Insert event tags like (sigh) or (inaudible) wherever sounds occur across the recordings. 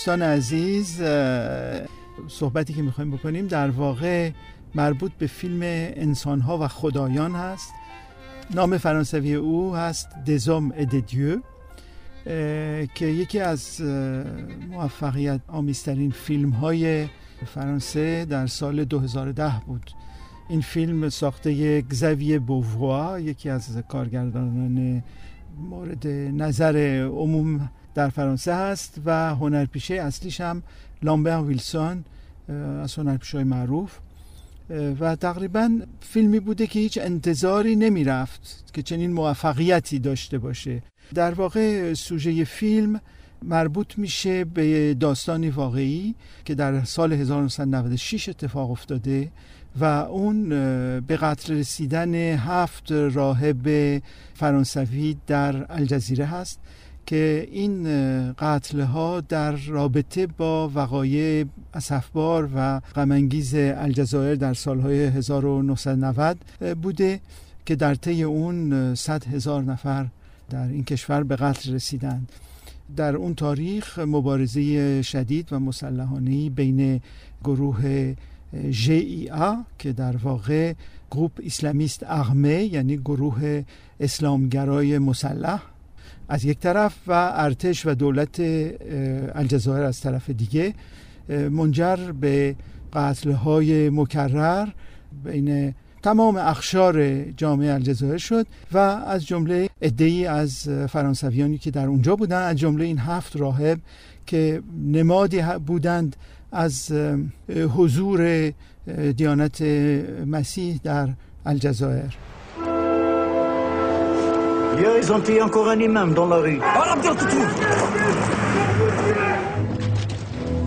دوستان عزیز صحبتی که می‌خوایم بکنیم در واقع مربوط به فیلم انسانها و خدایان هست. نام فرانسوی او هست دزوم ادیو که یکی از موفقیت آمیزترین فیلم های فرانسه در سال 2010 بود. این فیلم ساخته گزوی بووا یکی از کارگردانان مورد نظر عموم در فرانسه هست و هنرپیشه اصلیش هم لامبر ویلسون از هنرپیشه های معروف و تقریبا فیلمی بوده که هیچ انتظاری نمی رفت که چنین موفقیتی داشته باشه. در واقع سوژه فیلم مربوط میشه به داستانی واقعی که در سال 1996 اتفاق افتاده و اون به قتل رسیدن هفت راهب فرانسوی در الجزیره هست. که این قتل ها در رابطه با وقایع اسفبار و غمانگیز الجزایر در سالهای 1990 بوده که در طی اون 100 هزار نفر در این کشور به قتل رسیدند. در اون تاریخ مبارزه شدید و مسلحانه بین گروه ژئیا که در واقع گروپ اسلامیست اغمه یعنی گروه اسلامگرای مسلح از یک طرف و ارتش و دولت الجزایر از طرف دیگه منجر به قتلهای مکرر بین تمام اخشار جامعه الجزایر شد و از جمله ادهی از فرانسویانی که در اونجا بودند از جمله این هفت راهب که نمادی بودند از حضور دیانت مسیح در الجزایر. Hier, ils ont tué encore un imam dans la rue.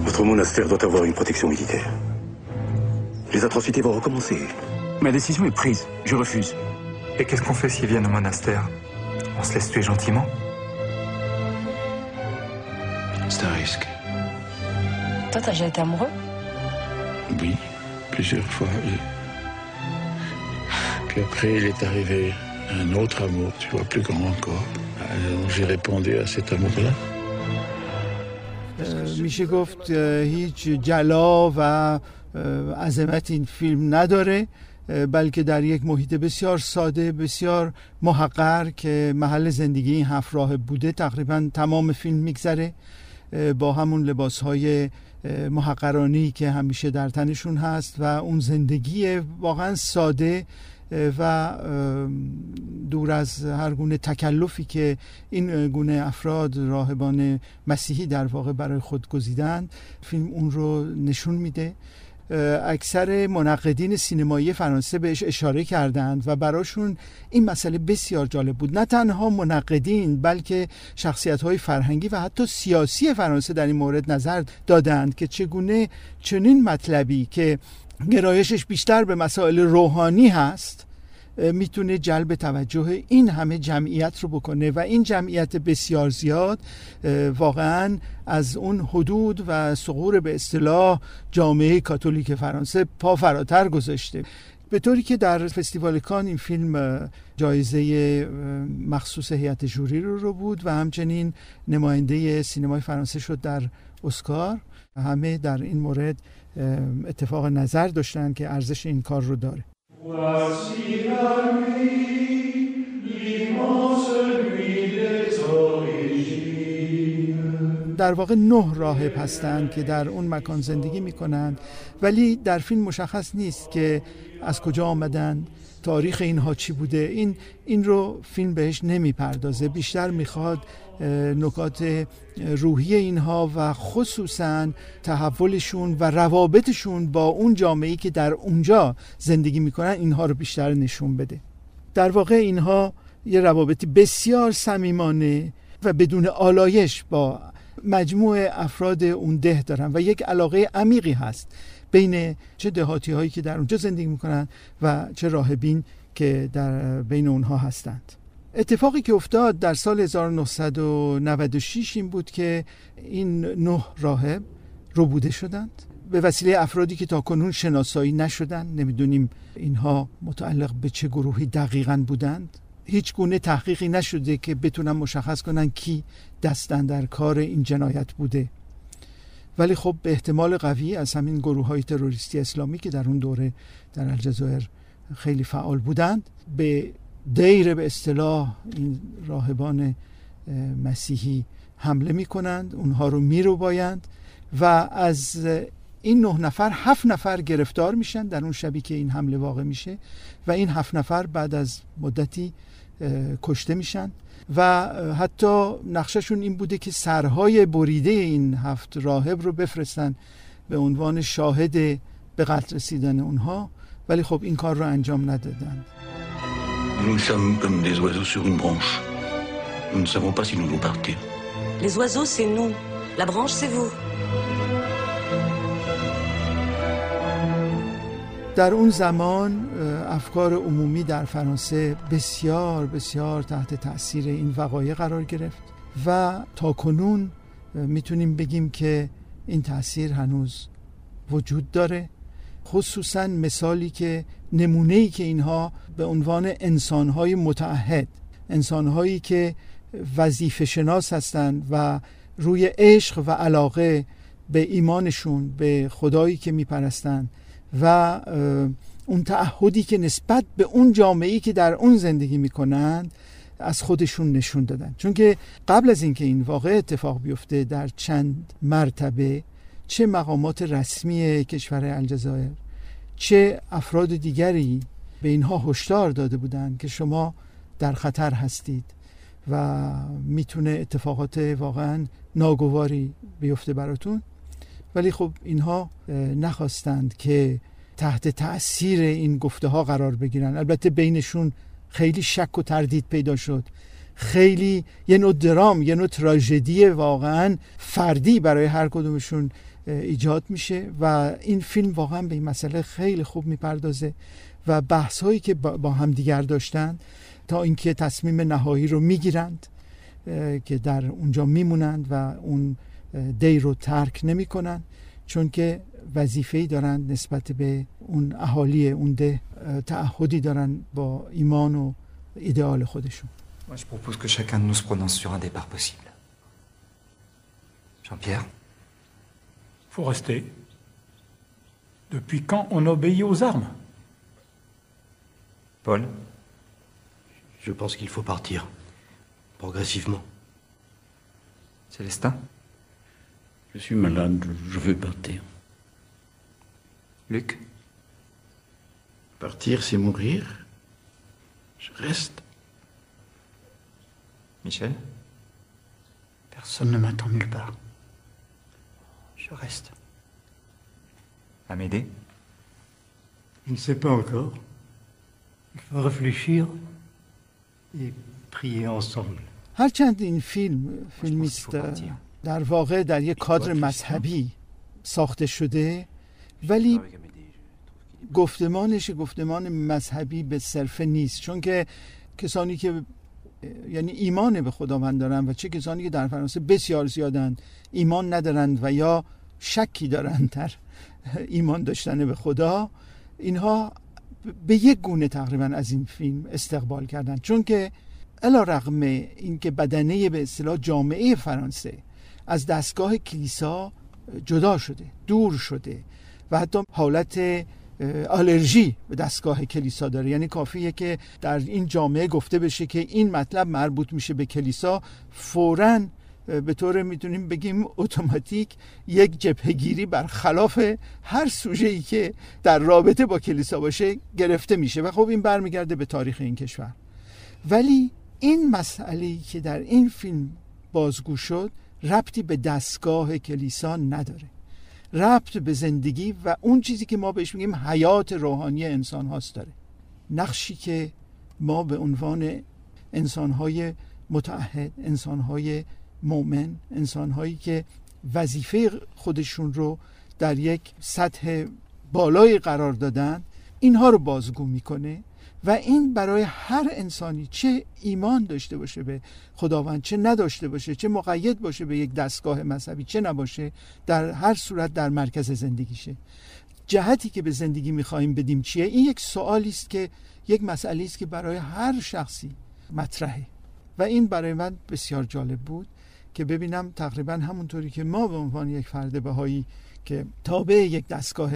Votre monastère doit avoir une protection militaire. Les atrocités vont recommencer. Ma décision est prise. Je refuse. Et qu'est-ce qu'on fait s'ils viennent au monastère? On se laisse tuer gentiment? C'est un risque. Toi, t'as déjà été amoureux? Oui, plusieurs fois, oui. Puis après, il est arrivé un autre amour, tu vois, plus grand encore. Alors j'ai répondu à cet amour-là. میشه گفت هیچ جلا و عظمت این فیلم نداره بلکه در یک محیط بسیار ساده بسیار محقر که محل زندگی این هفت بوده تقریبا تمام فیلم میگذره با همون لباس های محقرانی که همیشه در تنشون هست و اون زندگی واقعا ساده و دور از هر گونه تکلفی که این گونه افراد راهبان مسیحی در واقع برای خود گزیدن فیلم اون رو نشون میده. اکثر منقدین سینمایی فرانسه بهش اشاره کردند و براشون این مسئله بسیار جالب بود. نه تنها منقدین بلکه شخصیت های فرهنگی و حتی سیاسی فرانسه در این مورد نظر دادند که چگونه چنین مطلبی که گرایشش بیشتر به مسائل روحانی هست می‌تونه جلب توجه این همه جمعیت رو بکنه و این جمعیت بسیار زیاد واقعا از اون حدود و سقور به اصطلاح جامعه کاتولیک فرانسه پا فراتر گذاشته. به طوری که در فستیوال کان این فیلم جایزه مخصوص هیئت جوری رو, رو بود و همچنین نماینده سینمای فرانسه شد در اسکار. همه در این مورد اتفاق نظر داشتن که ارزش این کار رو داره. Voici la nuit. در واقع نه راهب هستند که در اون مکان زندگی می کنند ولی در فیلم مشخص نیست که از کجا آمدند تاریخ اینها چی بوده. این این رو فیلم بهش نمی‌پردازه. بیشتر می‌خواد نکات روحی اینها و خصوصا تحولشون و روابطشون با اون جامعه که در اونجا زندگی می‌کنن اینها رو بیشتر نشون بده. در واقع اینها یه روابطی بسیار صمیمانه و بدون آلایش با مجموع افراد اون ده دارن و یک علاقه عمیقی هست بین چه دهاتی هایی که در اونجا زندگی می‌کنن و چه راهبین که در بین اونها هستند. اتفاقی که افتاد در سال 1996 این بود که این نه راهب بوده شدند. به وسیله افرادی که تا کنون شناسایی نشدند نمی‌دونیم اینها متعلق به چه گروهی دقیقا بودند. هیچ گونه تحقیقی نشده که بتونن مشخص کنن کی دستن در کار این جنایت بوده. ولی خب به احتمال قوی از همین گروه های تروریستی اسلامی که در اون دوره در الجزایر خیلی فعال بودند به دیر به اصطلاح این راهبان مسیحی حمله می کنند اونها رو می رو بایند و از این نه نفر هفت نفر گرفتار میشن در اون شبی که این حمله واقع میشه و این هفت نفر بعد از مدتی کشته میشن و حتی نقششون این بوده که سرهای بریده این هفت راهب رو بفرستن به عنوان شاهد به قتل رسیدن اونها ولی خب این کار رو انجام ندادند Nous sommes des oiseaux sur une branche. Nous ne savons pas si nous nous partir. Les oiseaux, c'est nous. La branche, c'est vous. در اون زمان افکار عمومی در فرانسه بسیار بسیار تحت تاثیر این وقایع قرار گرفت و تا کنون می‌تونیم بگیم که این تاثیر هنوز وجود داره. خصوصا مثالی که نمونه ای که اینها به عنوان انسانهای متعهد انسانهایی که وظیفه شناس هستند و روی عشق و علاقه به ایمانشون به خدایی که میپرستند و اون تعهدی که نسبت به اون جامعه که در اون زندگی می‌کنند از خودشون نشون دادن. چون که قبل از اینکه این واقع اتفاق بیفته در چند مرتبه چه مقامات رسمی کشور الجزایر چه افراد دیگری به اینها هشدار داده بودند که شما در خطر هستید و می‌تونه اتفاقات واقعا ناگواری بیفته براتون. ولی خب اینها نخواستند که تحت تاثیر این گفته ها قرار بگیرن. البته بینشون خیلی شک و تردید پیدا شد. خیلی یه نوع درام یه نوع تراژدی واقعا فردی برای هر کدومشون ایجاد میشه و این فیلم واقعا به این مسئله خیلی خوب می‌پردازه و بحث هایی که با هم دیگر داشتن تا اینکه تصمیم نهایی رو می‌گیرند که در اونجا میمونند و اون دی رو ترک نمیکنن چون که وظیفه دارن نسبت به اون اهالی اون ده تعهدی دارن با ایمان و ایدئال خودشون Moi, je propose que chacun de nous se prononce sur un départ possible. Jean-Pierre Faut rester. Depuis quand on obéit aux armes Paul Je pense qu'il faut partir. Progressivement. Célestin Je suis malade, je veux partir. Luc? Partir, c'est mourir. Je reste. Michel? Personne ne m'attend nulle part. Je reste. Amédée? Je ne sais pas encore. Il faut réfléchir et prier ensemble. Ah tiens, film, filmiste. در واقع در یک کادر مذهبی ساخته شده ولی گفتمانش گفتمان مذهبی به صرفه نیست چون که کسانی که یعنی ایمان به خداوند دارن و چه کسانی که در فرانسه بسیار زیادند ایمان ندارند و یا شکی دارند در (laughs) ایمان داشتن به خدا اینها به یک گونه تقریبا از این فیلم استقبال کردند. چون که علا رقم اینکه بدنه به اصطلاح جامعه فرانسه از دستگاه کلیسا جدا شده دور شده و حتی حالت آلرژی به دستگاه کلیسا داره. یعنی کافیه که در این جامعه گفته بشه که این مطلب مربوط میشه به کلیسا. فوراً به طور می‌تونیم بگیم اتوماتیک یک جبهگیری بر خلاف هر سوژه‌ای که در رابطه با کلیسا باشه گرفته میشه و خب این برمیگرده به تاریخ این کشور. ولی این مسئله که در این فیلم بازگو شد ربطی به دستگاه کلیسا نداره. ربط به زندگی و اون چیزی که ما بهش میگیم حیات روحانی انسان هاست داره. نقشی که ما به عنوان انسانهای متعهد انسانهای مؤمن انسانهایی که وظیفه خودشون رو در یک سطح بالایی قرار دادن اینها رو بازگو می‌کنه. و این برای هر انسانی چه ایمان داشته باشه به خداوند چه نداشته باشه چه مقید باشه به یک دستگاه مذهبی چه نباشه در هر صورت در مرکز زندگیشه. جهتی که به زندگی می‌خواهیم بدیم چیه؟ این یک سوالی است که یک مسئله است که برای هر شخصی مطرحه. و این برای من بسیار جالب بود که ببینم تقریبا همونطوری که ما به عنوان یک فرد بهایی که تابع یک دستگاه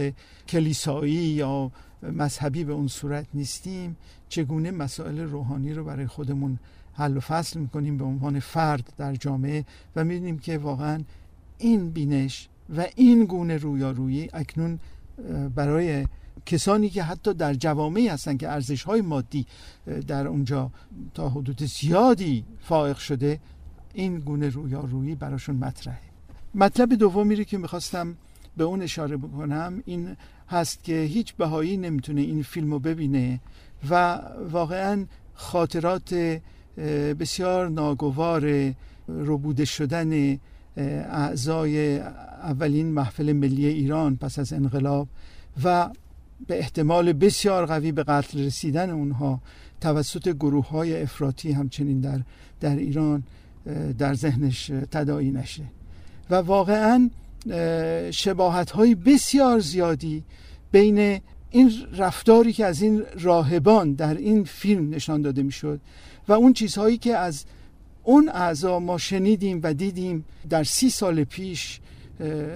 کلیسایی یا مذهبی به اون صورت نیستیم. چگونه مسائل روحانی رو برای خودمون حل و فصل می‌کنیم به عنوان فرد در جامعه و می‌بینیم که واقعا این بینش و این گونه رویارویی اکنون برای کسانی که حتی در جوامعی هستن که ارزش های مادی در اونجا تا حدود زیادی فائق شده این گونه رویارویی براشون مطرحه. مطلب دومی رو که می‌خواستم به اون اشاره بکنم. این هست که هیچ بهایی نمی‌تونه این فیلم رو ببینه و واقعا خاطرات بسیار ناگوار ربوده شدن اعضای اولین محفل ملی ایران پس از انقلاب و به احتمال بسیار قوی به قتل رسیدن اونها توسط گروه های افراطی همچنین در, در ایران در ذهنش تدایی نشه. و واقعا شباهت های بسیار زیادی بین این رفتاری که از این راهبان در این فیلم نشان داده می‌شد و اون چیزهایی که از اون اعضا ما شنیدیم و دیدیم در سی سال پیش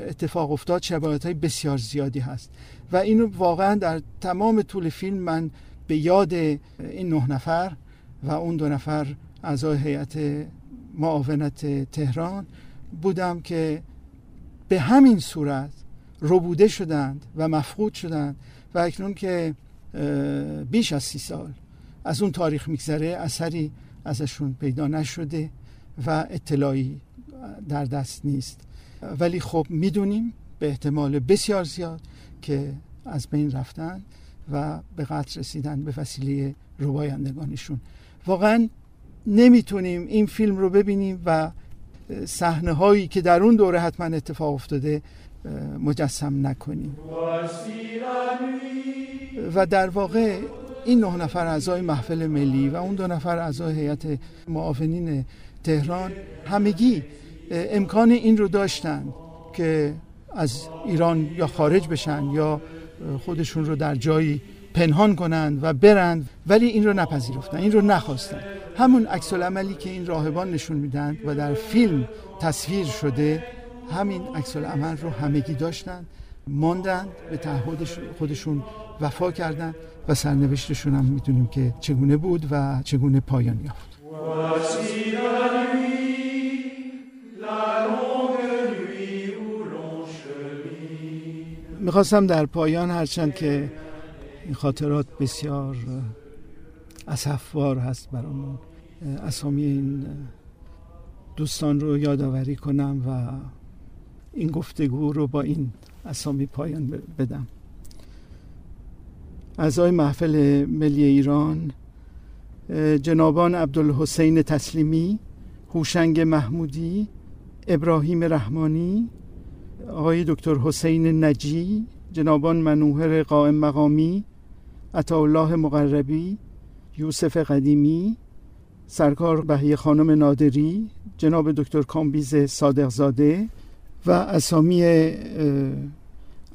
اتفاق افتاد شباهت های بسیار زیادی هست. و اینو واقعا در تمام طول فیلم من به یاد این نه نفر و اون دو نفر اعضای هیئت معاونت تهران بودم که به همین صورت ربوده شدند و مفقود شدند و اکنون که بیش از سی سال از اون تاریخ میگذره اثری ازشون پیدا نشده و اطلاعی در دست نیست. ولی خب می‌دونیم به احتمال بسیار زیاد که از بین رفتن و به قتل رسیدن به وسیله روایندگانشون واقعا نمی‌تونیم این فیلم رو ببینیم و صحنه هایی که در اون دوره حتما اتفاق افتاده مجسم نکنیم. و در واقع این نه نفر اعضای محفل ملی و اون دو نفر اعضای هیئت معاونین تهران همگی امکان این رو داشتن که از ایران یا خارج بشن یا خودشون رو در جایی پنهان کنند و برند ولی این رو نپذیرفتن این رو نخواستن. همون عکس عملی که این راهبان نشون میدن و در فیلم تصویر شده همین عکس عمل رو همگی داشتن ماندن به تعهد خودشون وفا کردن و سرنوشتشون هم می‌دونیم که چگونه بود و چگونه پایان یافت. می‌خواستم در پایان هرچند که این خاطرات بسیار اصفوار هست برامون. اسامی این دوستان رو یادآوری کنم و این گفتگو رو با این اسامی پایان بدم. اعضای محفل ملی ایران جنابان عبدالحسین تسلیمی هوشنگ محمودی ابراهیم رحمانی آقای دکتر حسین نجی جنابان منوهر قائم مقامی عطاالله مقربی یوسف قدیمی سرکار بهی خانم نادری جناب دکتر کامبیز صادقزاده و اسامی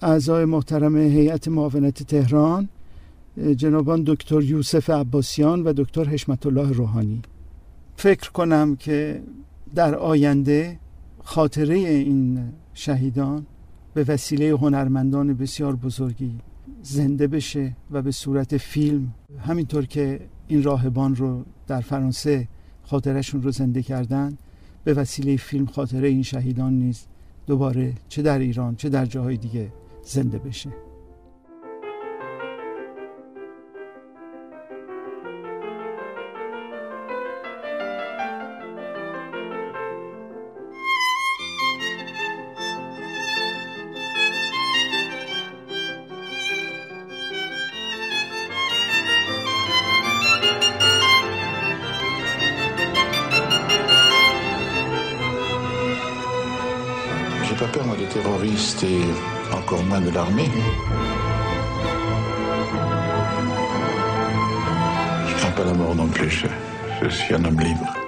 اعضای محترم هیئت معاونت تهران جنابان دکتر یوسف عباسیان و دکتر حشمت الله روحانی. فکر کنم که در آینده خاطره این شهیدان به وسیله هنرمندان بسیار بزرگی زنده بشه و به صورت فیلم همینطور که این راهبان رو در فرانسه خاطرشون رو زنده کردن به وسیله فیلم خاطره این شهیدان نیز دوباره چه در ایران چه در جاهای دیگه زنده بشه. Et encore moins de l'armée. Je crains pas la mort non plus, je suis un homme libre.